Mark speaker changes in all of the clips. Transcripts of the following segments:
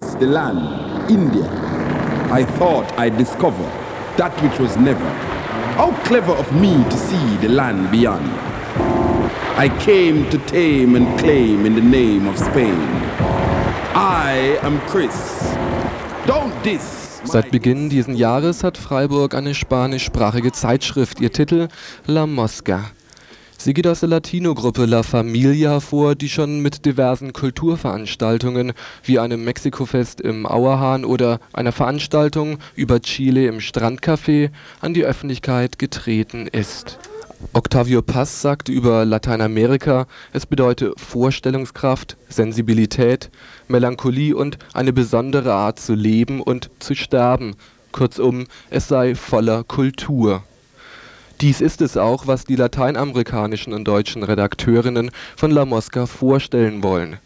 Speaker 1: The land, India. I thought I'd discover that which was never. How clever of me to see the land beyond. I came to tame and claim in the name of Spain. I am Chris. Don't diss.
Speaker 2: Seit Beginn dieses Jahres hat Freiburg eine spanischsprachige Zeitschrift. Ihr Titel La Mosca. Sie geht aus der Latino-Gruppe La Familia hervor, die schon mit diversen Kulturveranstaltungen wie einem Mexikofest im Auerhahn oder einer Veranstaltung über Chile im Strandcafé an die Öffentlichkeit getreten ist. Octavio Paz sagte über Lateinamerika, es bedeute Vorstellungskraft, Sensibilität, Melancholie und eine besondere Art zu leben und zu sterben. Kurzum, es sei voller Kultur. Dies ist es auch, was die lateinamerikanischen und deutschen Redakteurinnen von La Mosca vorstellen wollen.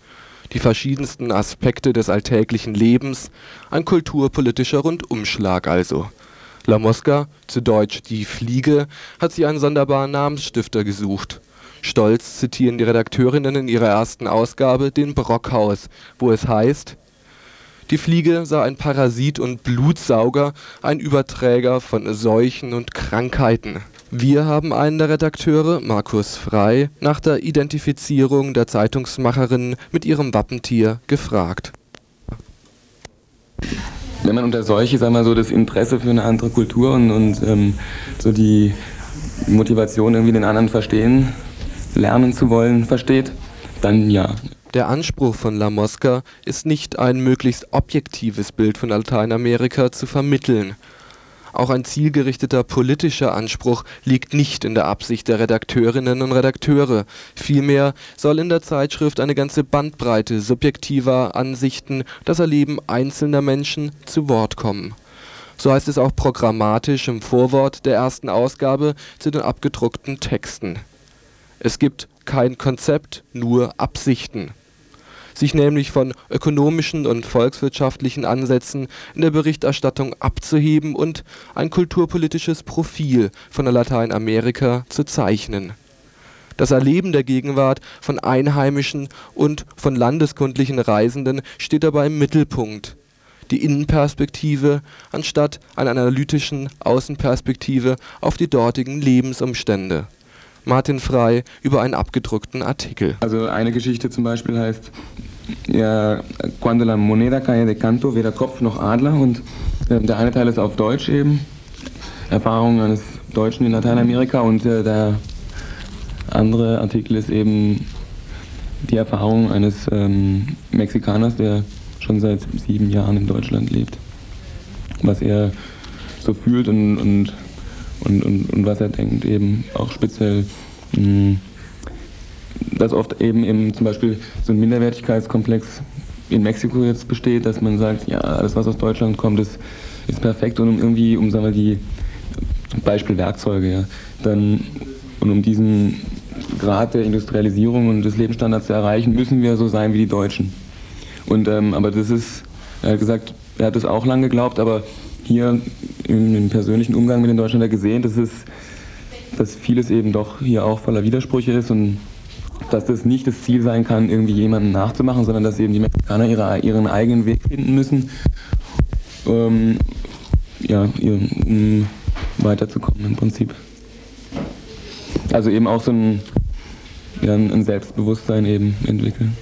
Speaker 2: Die verschiedensten Aspekte des alltäglichen Lebens, ein kulturpolitischer Rundumschlag also. La Mosca, zu deutsch Die Fliege, hat sich einen sonderbaren Namensstifter gesucht. Stolz zitieren die Redakteurinnen in ihrer ersten Ausgabe den Brockhaus, wo es heißt die Fliege sei ein Parasit und Blutsauger, ein Überträger von Seuchen und Krankheiten. Wir haben einen der Redakteure, Markus Frei, nach der Identifizierung der Zeitungsmacherin mit ihrem Wappentier gefragt.
Speaker 3: Wenn man unter solche, sagen wir so, das Interesse für eine andere Kultur und, und ähm, so die Motivation, irgendwie den anderen verstehen, lernen zu wollen, versteht, dann ja.
Speaker 2: Der Anspruch von La Mosca ist nicht ein möglichst objektives Bild von Lateinamerika zu vermitteln. Auch ein zielgerichteter politischer Anspruch liegt nicht in der Absicht der Redakteurinnen und Redakteure. Vielmehr soll in der Zeitschrift eine ganze Bandbreite subjektiver Ansichten, das Erleben einzelner Menschen zu Wort kommen. So heißt es auch programmatisch im Vorwort der ersten Ausgabe zu den abgedruckten Texten. Es gibt kein Konzept, nur Absichten sich nämlich von ökonomischen und volkswirtschaftlichen Ansätzen in der Berichterstattung abzuheben und ein kulturpolitisches Profil von Lateinamerika zu zeichnen. Das Erleben der Gegenwart von einheimischen und von landeskundlichen Reisenden steht dabei im Mittelpunkt. Die Innenperspektive anstatt einer analytischen Außenperspektive auf die dortigen Lebensumstände Martin Frei über einen abgedruckten Artikel.
Speaker 3: Also eine Geschichte zum Beispiel heißt ja, Cuando la moneda cae de canto, weder Kopf noch Adler und äh, der eine Teil ist auf Deutsch eben, Erfahrungen eines Deutschen in Lateinamerika und äh, der andere Artikel ist eben die Erfahrung eines ähm, Mexikaners, der schon seit sieben Jahren in Deutschland lebt. Was er so fühlt und, und und, und, und was er denkt, eben auch speziell, mh, hm, dass oft eben, eben zum Beispiel so ein Minderwertigkeitskomplex in Mexiko jetzt besteht, dass man sagt, ja, alles was aus Deutschland kommt, ist, ist perfekt und um irgendwie, um sagen wir die, zum Beispiel Werkzeuge, ja, dann, und um diesen Grad der Industrialisierung und des Lebensstandards zu erreichen, müssen wir so sein wie die Deutschen. Und, ähm, aber das ist, er hat gesagt, er hat das auch lange geglaubt, aber hier im, persönlichen Umgang mit den Deutschländern gesehen, dass, es, dass vieles eben doch hier auch voller Widersprüche ist und dass das nicht das Ziel sein kann, irgendwie jemanden nachzumachen, sondern dass eben die Mexikaner ihre, ihren eigenen Weg finden müssen, ähm, ja, um weiterzukommen im Prinzip. Also eben auch so ein, ja, ein Selbstbewusstsein eben entwickeln.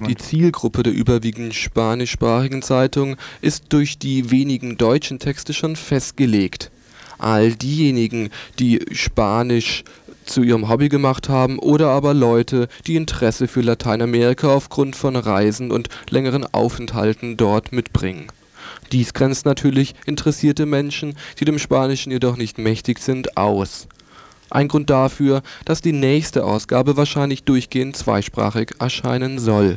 Speaker 2: Die Zielgruppe der überwiegend spanischsprachigen Zeitung ist durch die wenigen deutschen Texte schon festgelegt. All diejenigen, die Spanisch zu ihrem Hobby gemacht haben oder aber Leute, die Interesse für Lateinamerika aufgrund von Reisen und längeren Aufenthalten dort mitbringen. Dies grenzt natürlich interessierte Menschen, die dem Spanischen jedoch nicht mächtig sind, aus ein Grund dafür, dass die nächste Ausgabe wahrscheinlich durchgehend zweisprachig erscheinen soll.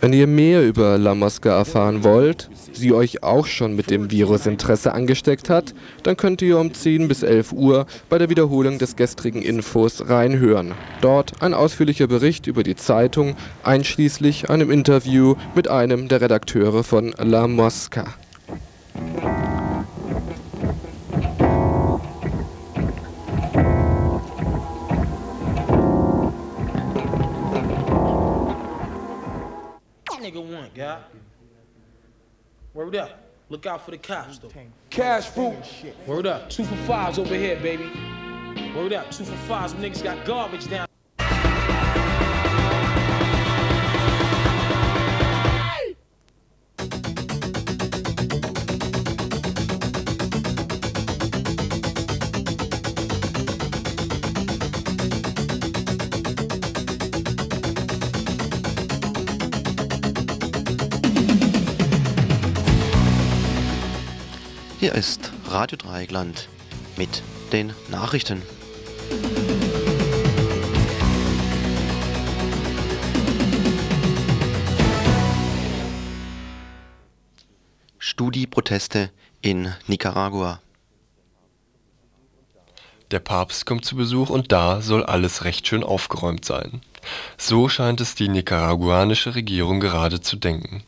Speaker 2: Wenn ihr mehr über La Mosca erfahren wollt, sie euch auch schon mit dem Virus Interesse angesteckt hat, dann könnt ihr um 10 bis 11 Uhr bei der Wiederholung des gestrigen Infos reinhören. Dort ein ausführlicher Bericht über die Zeitung, einschließlich einem Interview mit einem der Redakteure von La Mosca. Nigga want, God?
Speaker 4: Word up. Look out for the cops, though.
Speaker 5: Cash fruit.
Speaker 4: Word up. Two for fives over here, baby. Word up. Two for fives. Them niggas got garbage down.
Speaker 6: Hier ist Radio Dreieckland mit den Nachrichten. Studi-Proteste in Nicaragua.
Speaker 7: Der Papst kommt zu Besuch und da soll alles recht schön aufgeräumt sein. So scheint es die nicaraguanische Regierung gerade zu denken.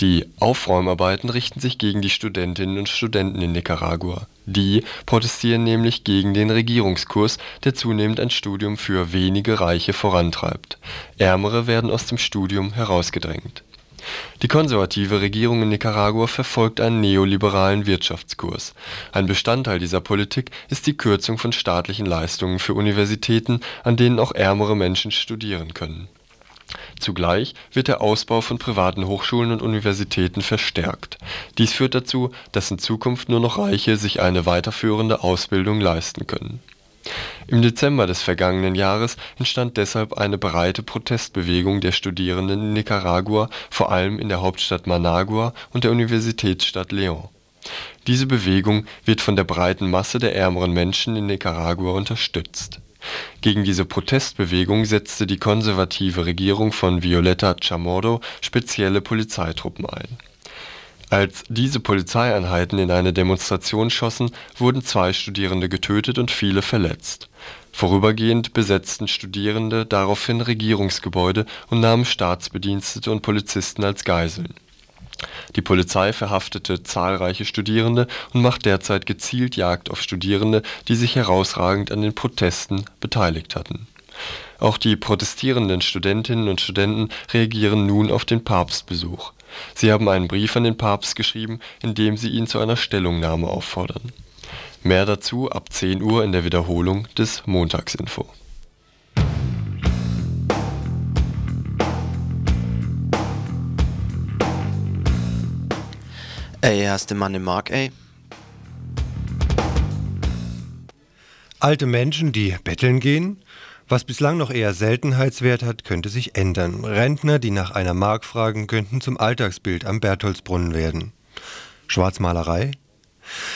Speaker 7: Die Aufräumarbeiten richten sich gegen die Studentinnen und Studenten in Nicaragua. Die protestieren nämlich gegen den Regierungskurs, der zunehmend ein Studium für wenige Reiche vorantreibt. Ärmere werden aus dem Studium herausgedrängt. Die konservative Regierung in Nicaragua verfolgt einen neoliberalen Wirtschaftskurs. Ein Bestandteil dieser Politik ist die Kürzung von staatlichen Leistungen für Universitäten, an denen auch ärmere Menschen studieren können Zugleich wird der Ausbau von privaten Hochschulen und Universitäten verstärkt. Dies führt dazu, dass in Zukunft nur noch Reiche sich eine weiterführende Ausbildung leisten können. Im Dezember des vergangenen Jahres entstand deshalb eine breite Protestbewegung der Studierenden in Nicaragua, vor allem in der Hauptstadt Managua und der Universitätsstadt León. Diese Bewegung wird von der breiten Masse der ärmeren Menschen in Nicaragua unterstützt gegen diese Protestbewegung setzte die konservative Regierung von Violeta Chamorro spezielle Polizeitruppen ein. Als diese Polizeieinheiten in eine Demonstration schossen, wurden zwei Studierende getötet und viele verletzt. Vorübergehend besetzten Studierende daraufhin Regierungsgebäude und nahmen Staatsbedienstete und Polizisten als Geiseln die Polizei verhaftete zahlreiche Studierende und macht derzeit gezielt Jagd auf Studierende, die sich herausragend an den Protesten beteiligt hatten. Auch die protestierenden Studentinnen und Studenten reagieren nun auf den Papstbesuch. Sie haben einen Brief an den Papst geschrieben, in dem sie ihn zu einer Stellungnahme auffordern. Mehr dazu ab 10 Uhr in der Wiederholung des Montagsinfo
Speaker 6: Ey, hast du Mann im Mark, ey?
Speaker 8: Alte Menschen, die betteln gehen? Was bislang noch eher Seltenheitswert hat, könnte sich ändern. Rentner, die nach einer Mark fragen, könnten zum Alltagsbild am Bertholdsbrunnen werden. Schwarzmalerei?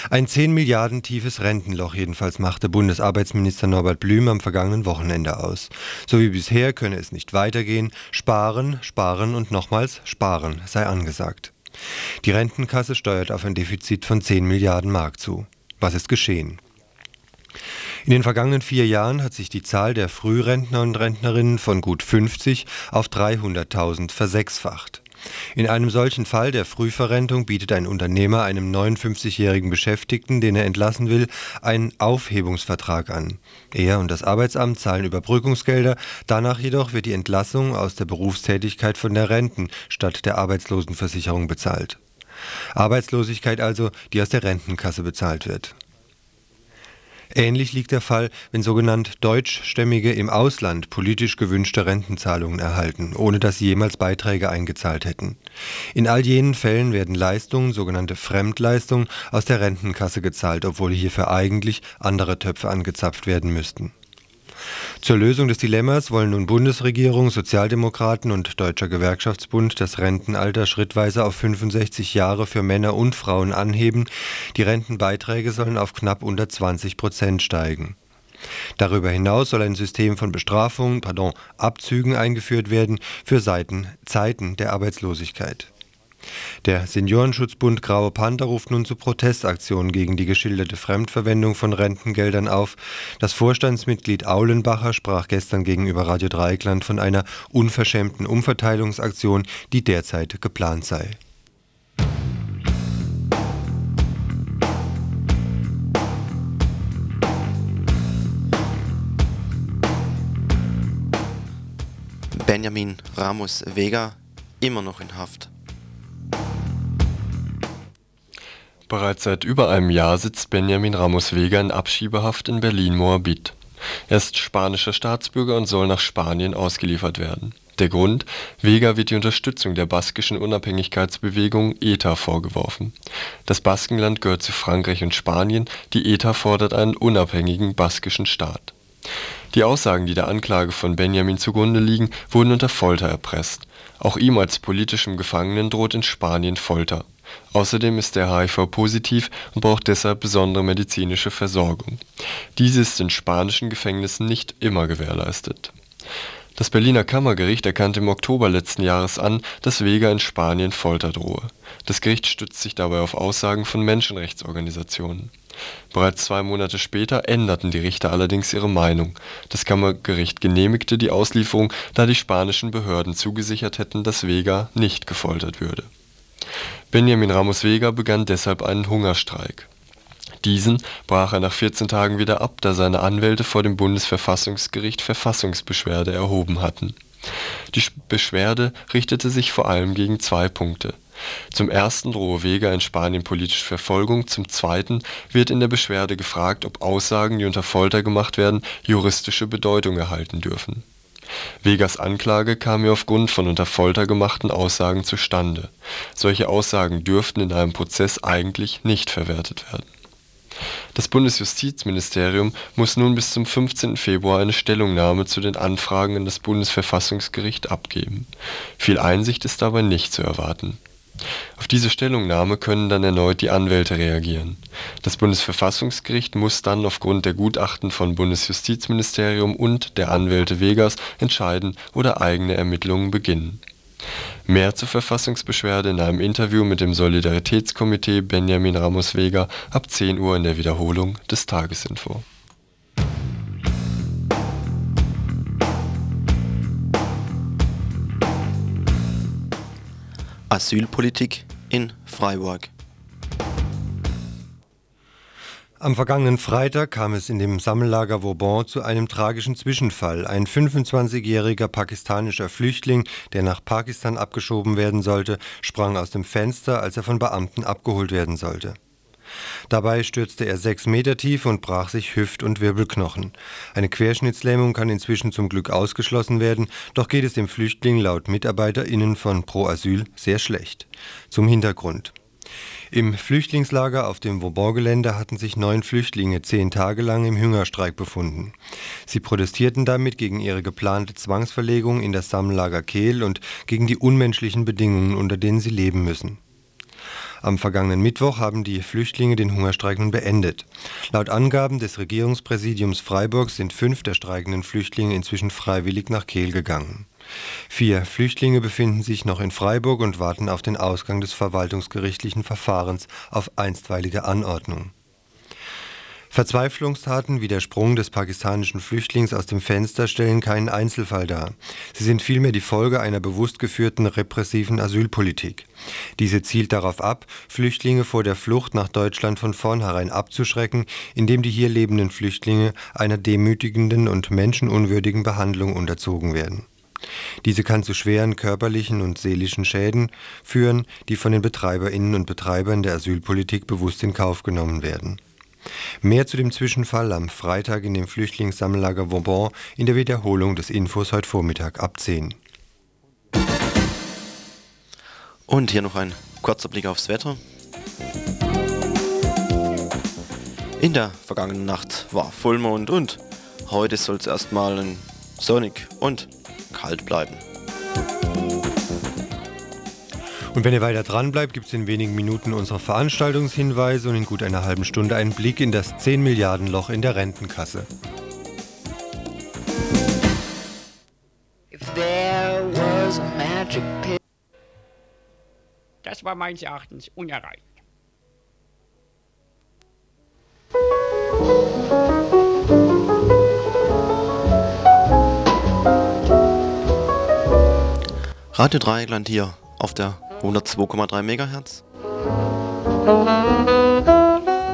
Speaker 8: Ein 10 Milliarden tiefes Rentenloch jedenfalls machte Bundesarbeitsminister Norbert Blüm am vergangenen Wochenende aus. So wie bisher könne es nicht weitergehen. Sparen, sparen und nochmals sparen sei angesagt. Die Rentenkasse steuert auf ein Defizit von 10 Milliarden Mark zu. Was ist geschehen? In den vergangenen vier Jahren hat sich die Zahl der Frührentner und Rentnerinnen von gut 50 auf 300.000 versechsfacht. In einem solchen Fall der Frühverrentung bietet ein Unternehmer einem 59-jährigen Beschäftigten, den er entlassen will, einen Aufhebungsvertrag an. Er und das Arbeitsamt zahlen Überbrückungsgelder, danach jedoch wird die Entlassung aus der Berufstätigkeit von der Renten statt der Arbeitslosenversicherung bezahlt. Arbeitslosigkeit also, die aus der Rentenkasse bezahlt wird. Ähnlich liegt der Fall, wenn sogenannt Deutschstämmige im Ausland politisch gewünschte Rentenzahlungen erhalten, ohne dass sie jemals Beiträge eingezahlt hätten. In all jenen Fällen werden Leistungen, sogenannte Fremdleistungen, aus der Rentenkasse gezahlt, obwohl hierfür eigentlich andere Töpfe angezapft werden müssten. Zur Lösung des Dilemmas wollen nun Bundesregierung, Sozialdemokraten und Deutscher Gewerkschaftsbund das Rentenalter schrittweise auf 65 Jahre für Männer und Frauen anheben. Die Rentenbeiträge sollen auf knapp unter 20 Prozent steigen. Darüber hinaus soll ein System von Bestrafungen, pardon, Abzügen eingeführt werden für Seiten, Zeiten der Arbeitslosigkeit. Der Seniorenschutzbund Graue Panther ruft nun zu Protestaktionen gegen die geschilderte Fremdverwendung von Rentengeldern auf. Das Vorstandsmitglied Aulenbacher sprach gestern gegenüber Radio Dreieckland von einer unverschämten Umverteilungsaktion, die derzeit geplant sei.
Speaker 6: Benjamin Ramos Vega immer noch in Haft.
Speaker 7: Bereits seit über einem Jahr sitzt Benjamin Ramos Vega in Abschiebehaft in Berlin-Moabit. Er ist spanischer Staatsbürger und soll nach Spanien ausgeliefert werden. Der Grund? Vega wird die Unterstützung der baskischen Unabhängigkeitsbewegung ETA vorgeworfen. Das Baskenland gehört zu Frankreich und Spanien, die ETA fordert einen unabhängigen baskischen Staat. Die Aussagen, die der Anklage von Benjamin zugrunde liegen, wurden unter Folter erpresst. Auch ihm als politischem Gefangenen droht in Spanien Folter. Außerdem ist er HIV-positiv und braucht deshalb besondere medizinische Versorgung. Diese ist in spanischen Gefängnissen nicht immer gewährleistet. Das Berliner Kammergericht erkannte im Oktober letzten Jahres an, dass Vega in Spanien Folter drohe. Das Gericht stützt sich dabei auf Aussagen von Menschenrechtsorganisationen. Bereits zwei Monate später änderten die Richter allerdings ihre Meinung. Das Kammergericht genehmigte die Auslieferung, da die spanischen Behörden zugesichert hätten, dass Vega nicht gefoltert würde. Benjamin Ramos Vega begann deshalb einen Hungerstreik. Diesen brach er nach 14 Tagen wieder ab, da seine Anwälte vor dem Bundesverfassungsgericht Verfassungsbeschwerde erhoben hatten. Die Beschwerde richtete sich vor allem gegen zwei Punkte. Zum ersten drohe Vega in Spanien politische Verfolgung, zum zweiten wird in der Beschwerde gefragt, ob Aussagen, die unter Folter gemacht werden, juristische Bedeutung erhalten dürfen. Vegas Anklage kam mir aufgrund von unter Folter gemachten Aussagen zustande. Solche Aussagen dürften in einem Prozess eigentlich nicht verwertet werden das Bundesjustizministerium muss nun bis zum 15. Februar eine Stellungnahme zu den Anfragen an das Bundesverfassungsgericht abgeben. Viel Einsicht ist dabei nicht zu erwarten. Auf diese Stellungnahme können dann erneut die Anwälte reagieren. Das Bundesverfassungsgericht muss dann aufgrund der Gutachten von Bundesjustizministerium und der Anwälte Vegas entscheiden oder eigene Ermittlungen beginnen Mehr zur Verfassungsbeschwerde in einem Interview mit dem Solidaritätskomitee Benjamin Ramos Vega ab 10 Uhr in der Wiederholung des Tagesinfo.
Speaker 6: Asylpolitik in Freiburg
Speaker 8: Am vergangenen Freitag kam es in dem Sammellager Vauban zu einem tragischen Zwischenfall. Ein 25-jähriger pakistanischer Flüchtling, der nach Pakistan abgeschoben werden sollte, sprang aus dem Fenster, als er von Beamten abgeholt werden sollte. Dabei stürzte er sechs Meter tief und brach sich Hüft- und Wirbelknochen. Eine Querschnittslähmung kann inzwischen zum Glück ausgeschlossen werden, doch geht es dem Flüchtling laut MitarbeiterInnen von Pro Asyl sehr schlecht. Zum Hintergrund. Im Flüchtlingslager auf dem Vauban-Gelände hatten sich neun Flüchtlinge zehn Tage lang im Hungerstreik befunden. Sie protestierten damit gegen ihre geplante Zwangsverlegung in das Sammellager Kehl und gegen die unmenschlichen Bedingungen, unter denen sie leben müssen. Am vergangenen Mittwoch haben die Flüchtlinge den Hungerstreik nun beendet. Laut Angaben des Regierungspräsidiums Freiburg sind fünf der streikenden Flüchtlinge inzwischen freiwillig nach Kehl gegangen. Vier Flüchtlinge befinden sich noch in Freiburg und warten auf den Ausgang des verwaltungsgerichtlichen Verfahrens auf einstweilige Anordnung. Verzweiflungstaten wie der Sprung des pakistanischen Flüchtlings aus dem Fenster stellen keinen Einzelfall dar. Sie sind vielmehr die Folge einer bewusst geführten repressiven Asylpolitik. Diese zielt darauf ab, Flüchtlinge vor der Flucht nach Deutschland von vornherein abzuschrecken, indem die hier lebenden Flüchtlinge einer demütigenden und menschenunwürdigen Behandlung unterzogen werden. Diese kann zu schweren körperlichen und seelischen Schäden führen, die von den Betreiberinnen und Betreibern der Asylpolitik bewusst in Kauf genommen werden. Mehr zu dem Zwischenfall am Freitag in dem Flüchtlingssammellager Vauban in der Wiederholung des Infos heute Vormittag ab 10.
Speaker 6: Und hier noch ein kurzer Blick aufs Wetter. In der vergangenen Nacht war Vollmond und heute soll es erstmal sonnig und kalt bleiben.
Speaker 8: Und wenn ihr weiter dran bleibt, gibt es in wenigen Minuten unsere Veranstaltungshinweise und in gut einer halben Stunde einen Blick in das 10 Milliarden Loch in der Rentenkasse.
Speaker 5: Das war meines Erachtens unerreicht.
Speaker 6: Radio Dreieckland hier auf der 102,3 MHz.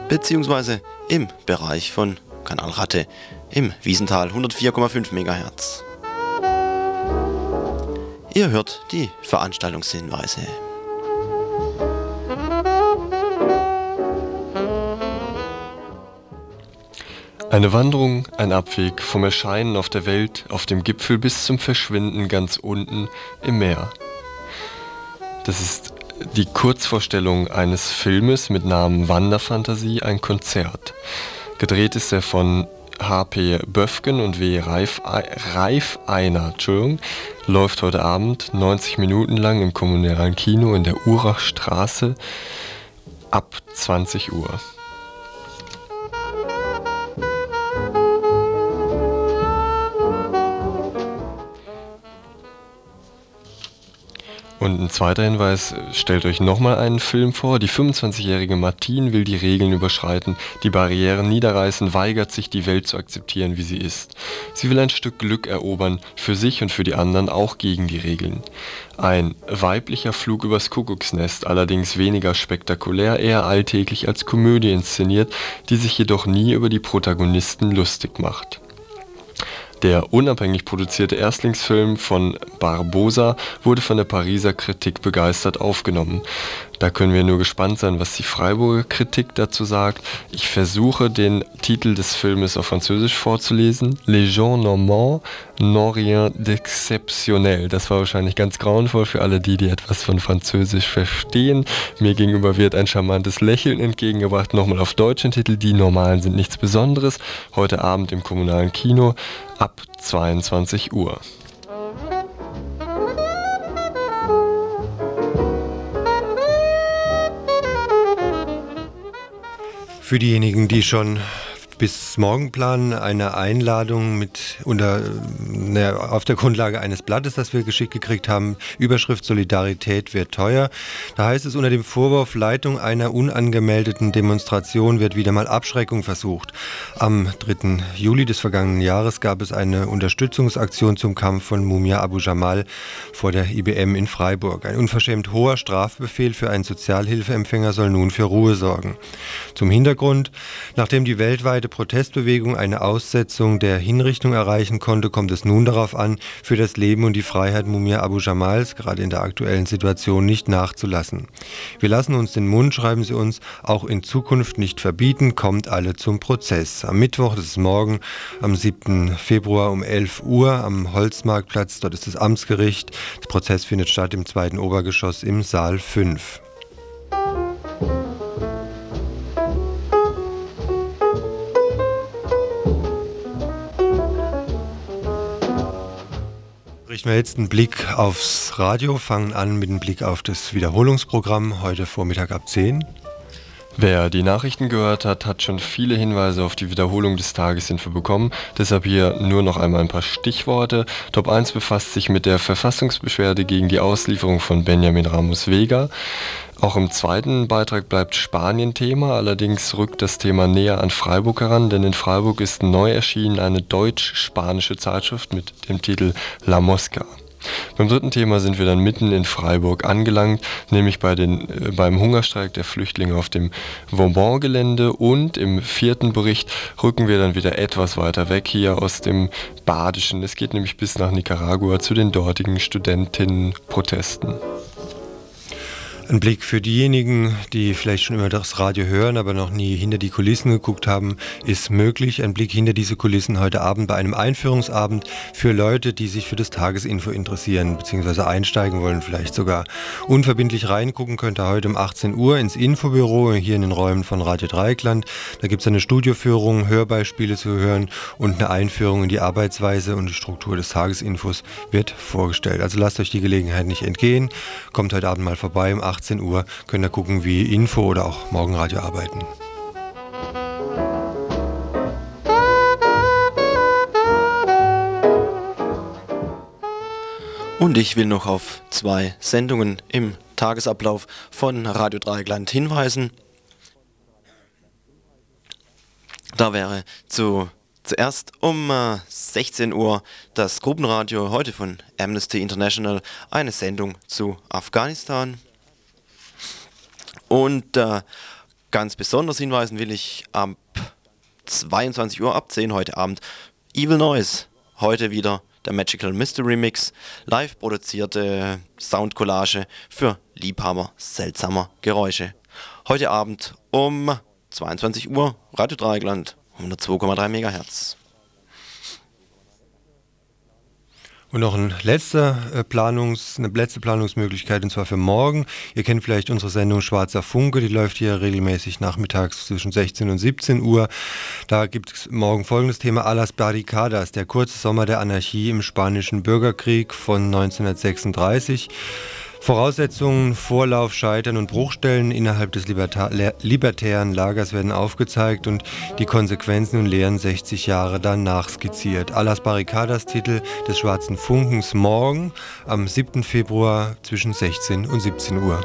Speaker 6: Beziehungsweise im Bereich von Kanal Ratte im Wiesental 104,5 MHz. Ihr hört die Veranstaltungshinweise.
Speaker 7: Eine Wanderung, ein Abweg vom Erscheinen auf der Welt, auf dem Gipfel bis zum Verschwinden ganz unten im Meer. Das ist die Kurzvorstellung eines Filmes mit Namen Wanderfantasie, ein Konzert. Gedreht ist er von H.P. Böfgen und W. Reif, Reifeiner, Entschuldigung, läuft heute Abend 90 Minuten lang im kommunalen Kino in der Urachstraße ab 20 Uhr. Und ein zweiter Hinweis, stellt euch nochmal einen Film vor. Die 25-jährige Martine will die Regeln überschreiten, die Barrieren niederreißen, weigert sich, die Welt zu akzeptieren, wie sie ist. Sie will ein Stück Glück erobern, für sich und für die anderen, auch gegen die Regeln. Ein weiblicher Flug übers Kuckucksnest, allerdings weniger spektakulär, eher alltäglich als Komödie inszeniert, die sich jedoch nie über die Protagonisten lustig macht. Der unabhängig produzierte Erstlingsfilm von Barbosa wurde von der Pariser Kritik begeistert aufgenommen. Da können wir nur gespannt sein, was die Freiburger Kritik dazu sagt. Ich versuche den Titel des Filmes auf Französisch vorzulesen. Les gens normands n'ont rien d'exceptionnel. Das war wahrscheinlich ganz grauenvoll für alle die, die etwas von Französisch verstehen. Mir gegenüber wird ein charmantes Lächeln entgegengebracht. Nochmal auf deutschen Titel. Die Normalen sind nichts Besonderes. Heute Abend im kommunalen Kino ab 22 Uhr.
Speaker 8: Für diejenigen, die schon bis morgen planen eine Einladung mit unter, ne, auf der Grundlage eines Blattes, das wir geschickt gekriegt haben. Überschrift Solidarität wird teuer. Da heißt es unter dem Vorwurf Leitung einer unangemeldeten Demonstration wird wieder mal Abschreckung versucht. Am 3. Juli des vergangenen Jahres gab es eine Unterstützungsaktion zum Kampf von Mumia Abu Jamal vor der IBM in Freiburg. Ein unverschämt hoher Strafbefehl für einen Sozialhilfeempfänger soll nun für Ruhe sorgen. Zum Hintergrund, nachdem die weltweite weltweite Protestbewegung eine Aussetzung der Hinrichtung erreichen konnte, kommt es nun darauf an, für das Leben und die Freiheit Mumia Abu Jamals, gerade in der aktuellen Situation, nicht nachzulassen. Wir lassen uns den Mund, schreiben sie uns, auch in Zukunft nicht verbieten, kommt alle zum Prozess. Am Mittwoch, das ist morgen, am 7. Februar um 11 Uhr am Holzmarktplatz, dort ist das Amtsgericht. Der Prozess findet statt im zweiten Obergeschoss im Saal 5. richten wir jetzt einen Blick aufs Radio, fangen an mit einem Blick auf das Wiederholungsprogramm heute Vormittag ab 10.
Speaker 7: Wer die Nachrichten gehört hat, hat schon viele Hinweise auf die Wiederholung des Tagesinfo bekommen. Deshalb hier nur noch einmal ein paar Stichworte. Top 1 befasst sich mit der Verfassungsbeschwerde gegen die Auslieferung von Benjamin Ramos Vega. Auch im zweiten Beitrag bleibt Spanien Thema, allerdings rückt das Thema näher an Freiburg heran, denn in Freiburg ist neu erschienen eine deutsch-spanische Zeitschrift mit dem Titel La Mosca. Beim dritten Thema sind wir dann mitten in Freiburg angelangt, nämlich bei den, äh, beim Hungerstreik der Flüchtlinge auf dem Vauban-Gelände und im vierten Bericht rücken wir dann wieder etwas weiter weg hier aus dem Badischen. Es geht nämlich bis nach Nicaragua zu den dortigen Studentinnenprotesten.
Speaker 8: Ein Blick für diejenigen, die vielleicht schon immer das Radio hören, aber noch nie hinter die Kulissen geguckt haben, ist möglich. Ein Blick hinter diese Kulissen heute Abend bei einem Einführungsabend für Leute, die sich für das Tagesinfo interessieren, beziehungsweise einsteigen wollen, vielleicht sogar unverbindlich reingucken könnt ihr heute um 18 Uhr ins Infobüro hier in den Räumen von Radio Dreieckland. Da gibt es eine Studioführung, Hörbeispiele zu hören und eine Einführung in die Arbeitsweise und die Struktur des Tagesinfos wird vorgestellt. Also lasst euch die Gelegenheit nicht entgehen. Kommt heute Abend mal vorbei um 18 18 Uhr könnt ihr gucken, wie Info oder auch Morgenradio arbeiten.
Speaker 6: Und ich will noch auf zwei Sendungen im Tagesablauf von Radio Dreieckland hinweisen. Da wäre zu, zuerst um äh, 16 Uhr das Gruppenradio heute von Amnesty International eine Sendung zu Afghanistan. Und äh, ganz besonders hinweisen will ich ab 22 Uhr ab 10 heute Abend Evil Noise. Heute wieder der Magical Mystery Mix, live produzierte Soundcollage für Liebhaber seltsamer Geräusche. Heute Abend um 22 Uhr Radio Dreieckland 102,3 MHz.
Speaker 8: Und noch ein letzter äh, Planungs, eine letzte Planungsmöglichkeit, und zwar für morgen. Ihr kennt vielleicht unsere Sendung Schwarzer Funke, die läuft hier regelmäßig nachmittags zwischen 16 und 17 Uhr. Da gibt es morgen folgendes Thema Alas Barricadas, der kurze Sommer der Anarchie im spanischen Bürgerkrieg von 1936. Voraussetzungen, Vorlauf, Scheitern und Bruchstellen innerhalb des Liberta libertären Lagers werden aufgezeigt und die Konsequenzen und Lehren 60 Jahre danach skizziert. Alas Barricadas Titel des Schwarzen Funkens morgen am 7. Februar zwischen 16 und 17 Uhr.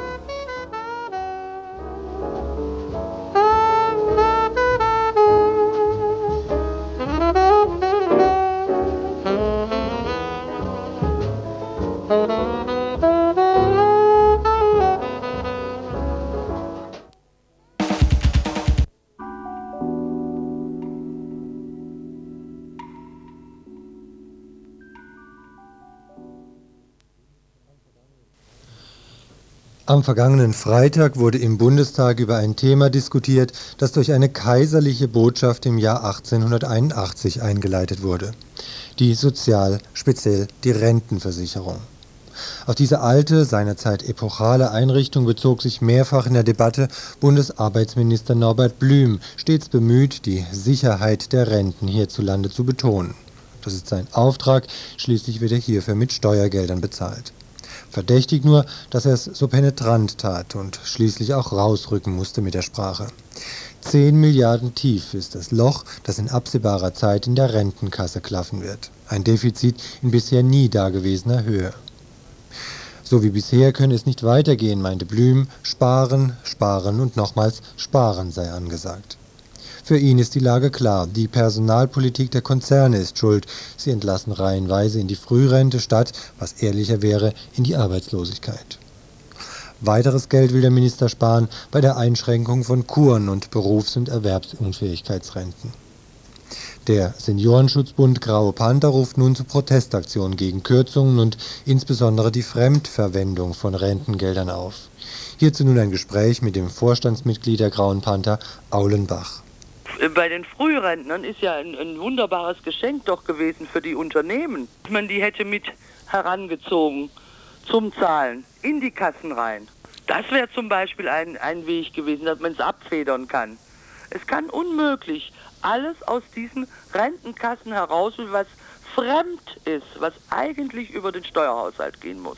Speaker 8: Am vergangenen Freitag wurde im Bundestag über ein Thema diskutiert, das durch eine kaiserliche Botschaft im Jahr 1881 eingeleitet wurde. Die Sozial, speziell die Rentenversicherung. Auf diese alte, seinerzeit epochale Einrichtung bezog sich mehrfach in der Debatte Bundesarbeitsminister Norbert Blüm, stets bemüht, die Sicherheit der Renten hierzulande zu betonen. Das ist sein Auftrag, schließlich wird er hierfür mit Steuergeldern bezahlt. Verdächtig nur, dass er es so penetrant tat und schließlich auch rausrücken musste mit der Sprache. Zehn Milliarden tief ist das Loch, das in absehbarer Zeit in der Rentenkasse klaffen wird. Ein Defizit in bisher nie dagewesener Höhe. So wie bisher könne es nicht weitergehen, meinte Blüm. Sparen, sparen und nochmals sparen sei angesagt. Für ihn ist die Lage klar. Die Personalpolitik der Konzerne ist schuld. Sie entlassen reihenweise in die Frührente statt, was ehrlicher wäre, in die Arbeitslosigkeit. Weiteres Geld will der Minister sparen bei der Einschränkung von Kuren und Berufs- und Erwerbsunfähigkeitsrenten. Der Seniorenschutzbund Graue Panther ruft nun zu Protestaktionen gegen Kürzungen und insbesondere die Fremdverwendung von Rentengeldern auf. Hierzu nun ein Gespräch mit dem Vorstandsmitglied der Grauen Panther, Aulenbach.
Speaker 9: Äh, bei den Frührentnern ist ja ein, ein, wunderbares Geschenk doch gewesen für die Unternehmen. Man die hätte mit herangezogen zum Zahlen in die Kassen rein. Das wäre zum Beispiel ein, ein Weg gewesen, dass man es abfedern kann. Es kann unmöglich alles aus diesen Rentenkassen heraus, was fremd ist, was eigentlich über den Steuerhaushalt gehen muss.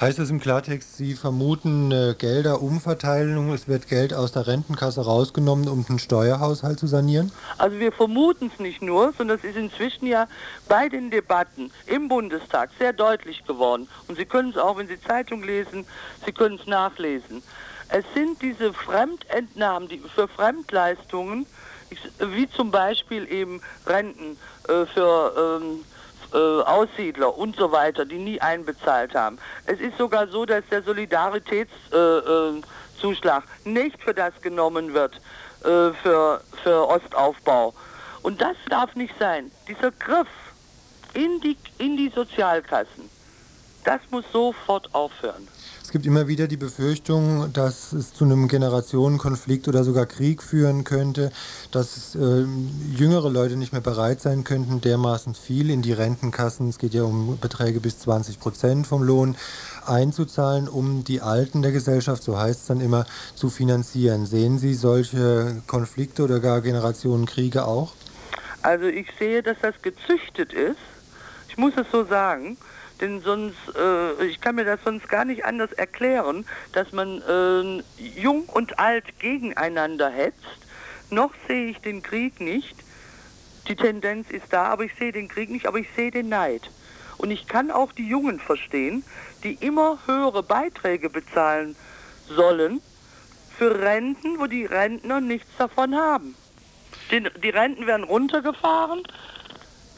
Speaker 8: Heißt das im Klartext, Sie vermuten äh, Gelder Umverteilung, es wird Geld aus der Rentenkasse rausgenommen, um den Steuerhaushalt zu sanieren?
Speaker 9: Also wir vermuten es nicht nur, sondern es ist inzwischen ja bei den Debatten im Bundestag sehr deutlich geworden. Und Sie können es auch, wenn Sie Zeitung lesen, Sie können es nachlesen. Es sind diese Fremdentnahmen, die für Fremdleistungen, wie zum Beispiel eben Renten äh, für ähm, äh, Aussiedler und so weiter, die nie einbezahlt haben. Es ist sogar so, dass der Solidaritätszuschlag äh, nicht für das genommen wird, äh, für, für Ostaufbau. Und das darf nicht sein. Dieser Griff in die, in die Sozialkassen, das muss sofort aufhören.
Speaker 8: Gibt immer wieder die Befürchtung, dass es zu einem Generationenkonflikt oder sogar Krieg führen könnte, dass äh, jüngere Leute nicht mehr bereit sein könnten, dermaßen viel in die Rentenkassen, es geht ja um Beträge bis 20 Prozent vom Lohn, einzuzahlen, um die Alten der Gesellschaft, so heißt es dann immer, zu finanzieren. Sehen Sie solche Konflikte oder gar Generationenkriege auch?
Speaker 9: Also ich sehe, dass das gezüchtet ist. Ich muss es so sagen denn sonst, äh, ich kann mir das sonst gar nicht anders erklären, dass man äh, jung und alt gegeneinander hetzt. Noch sehe ich den Krieg nicht. Die Tendenz ist da, aber ich sehe den Krieg nicht, aber ich sehe den Neid. Und ich kann auch die Jungen verstehen, die immer höhere Beiträge bezahlen sollen für Renten, wo die Rentner nichts davon haben. Die, die Renten werden runtergefahren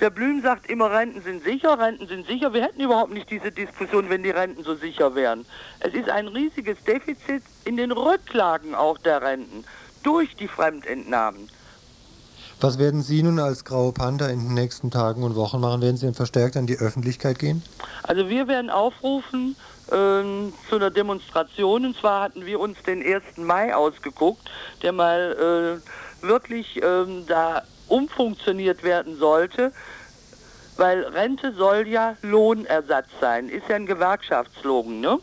Speaker 9: der Blüm sagt immer, Renten sind sicher, Renten sind sicher. Wir hätten überhaupt nicht diese Diskussion, wenn die Renten so sicher wären. Es ist ein riesiges Defizit in den Rücklagen auch der Renten durch die Fremdentnahmen.
Speaker 8: Was werden Sie nun als Graue Panther in den nächsten Tagen und Wochen machen? Werden Sie denn verstärkt an die Öffentlichkeit gehen?
Speaker 9: Also wir werden aufrufen äh, zu einer Demonstration. Und zwar hatten wir uns den 1. Mai ausgeguckt, der mal äh, wirklich äh, da umfunktioniert werden sollte, weil Rente soll ja Lohnersatz sein, ist ja ein Gewerkschaftslogan, ne?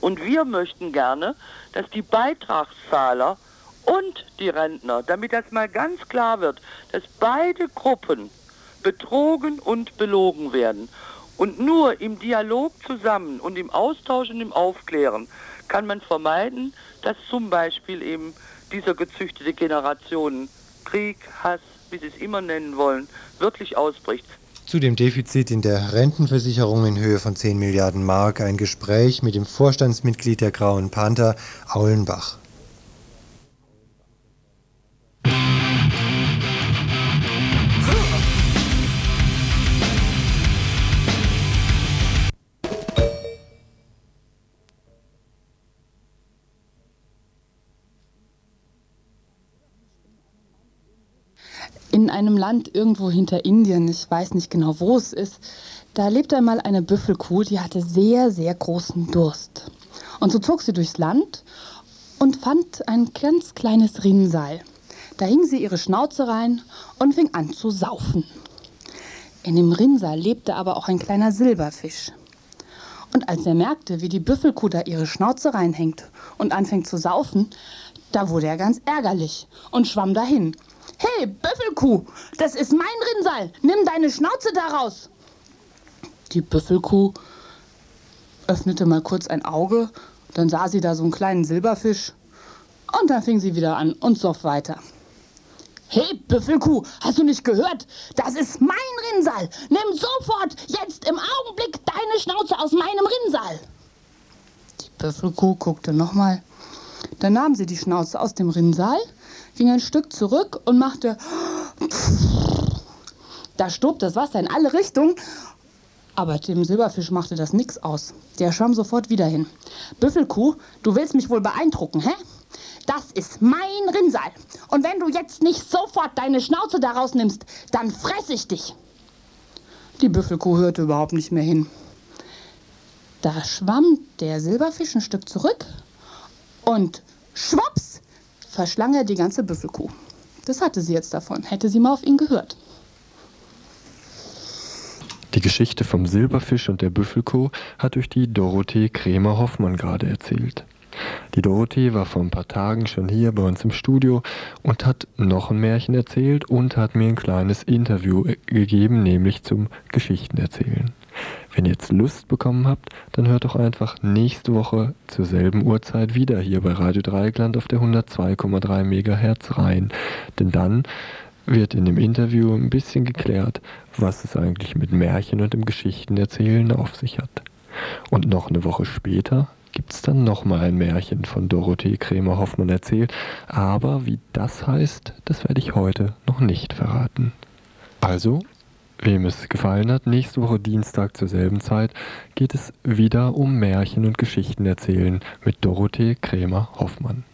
Speaker 9: Und wir möchten gerne, dass die Beitragszahler und die Rentner, damit das mal ganz klar wird, dass beide Gruppen betrogen und belogen werden. Und nur im Dialog zusammen und im Austausch und im Aufklären kann man vermeiden, dass zum Beispiel eben dieser gezüchtete Generationen Krieg, Hass, wie Sie es immer nennen wollen, wirklich ausbricht.
Speaker 8: Zu dem Defizit in der Rentenversicherung in Höhe von 10 Milliarden Mark ein Gespräch mit dem Vorstandsmitglied der Grauen Panther, Aulenbach.
Speaker 10: In einem Land irgendwo hinter Indien, ich weiß nicht genau, wo es ist, da lebte einmal eine Büffelkuh, die hatte sehr, sehr großen Durst. Und so zog sie durchs Land und fand ein ganz kleines Rinnsal. Da hing sie ihre Schnauze rein und fing an zu saufen. In dem Rinnsal lebte aber auch ein kleiner Silberfisch. Und als er merkte, wie die Büffelkuh da ihre Schnauze reinhängt und anfängt zu saufen, da wurde er ganz ärgerlich und schwamm dahin Hey, Büffelkuh, das ist mein Rinnsal. Nimm deine Schnauze daraus. Die Büffelkuh öffnete mal kurz ein Auge, dann sah sie da so einen kleinen Silberfisch und dann fing sie wieder an und soff weiter. Hey, Büffelkuh, hast du nicht gehört? Das ist mein Rinnsal. Nimm sofort, jetzt im Augenblick deine Schnauze aus meinem Rinnsal. Die Büffelkuh guckte nochmal. Dann nahm sie die Schnauze aus dem Rinnsal ging ein Stück zurück und machte. Da stob das Wasser in alle Richtungen. Aber dem Silberfisch machte das nichts aus. Der schwamm sofort wieder hin. Büffelkuh, du willst mich wohl beeindrucken, hä? Das ist mein Rinnsal. Und wenn du jetzt nicht sofort deine Schnauze daraus nimmst, dann fress ich dich. Die Büffelkuh hörte überhaupt nicht mehr hin. Da schwamm der Silberfisch ein Stück zurück und schwupps verschlang er die ganze Büffelkuh. Das hatte sie jetzt davon, hätte sie mal auf ihn gehört.
Speaker 7: Die Geschichte vom Silberfisch und der Büffelkuh hat euch die Dorothee Kremer-Hoffmann gerade erzählt. Die Dorothee war vor ein paar Tagen schon hier bei uns im Studio und hat noch ein Märchen erzählt und hat mir ein kleines Interview gegeben, nämlich zum Geschichtenerzählen. Wenn ihr jetzt Lust bekommen habt, dann hört doch einfach nächste Woche zur selben Uhrzeit wieder hier bei Radio Dreieckland auf der 102,3 MHz rein. Denn dann wird in dem Interview ein bisschen geklärt, was es eigentlich mit Märchen und dem Geschichtenerzählen auf sich hat. Und noch eine Woche später gibt es dann nochmal ein Märchen von Dorothee Krämer-Hoffmann erzählt. Aber wie das heißt, das werde ich heute noch nicht verraten. Also Wem es gefallen hat, nächste Woche Dienstag zur selben Zeit geht es wieder um Märchen und Geschichten erzählen mit Dorothee Krämer-Hoffmann.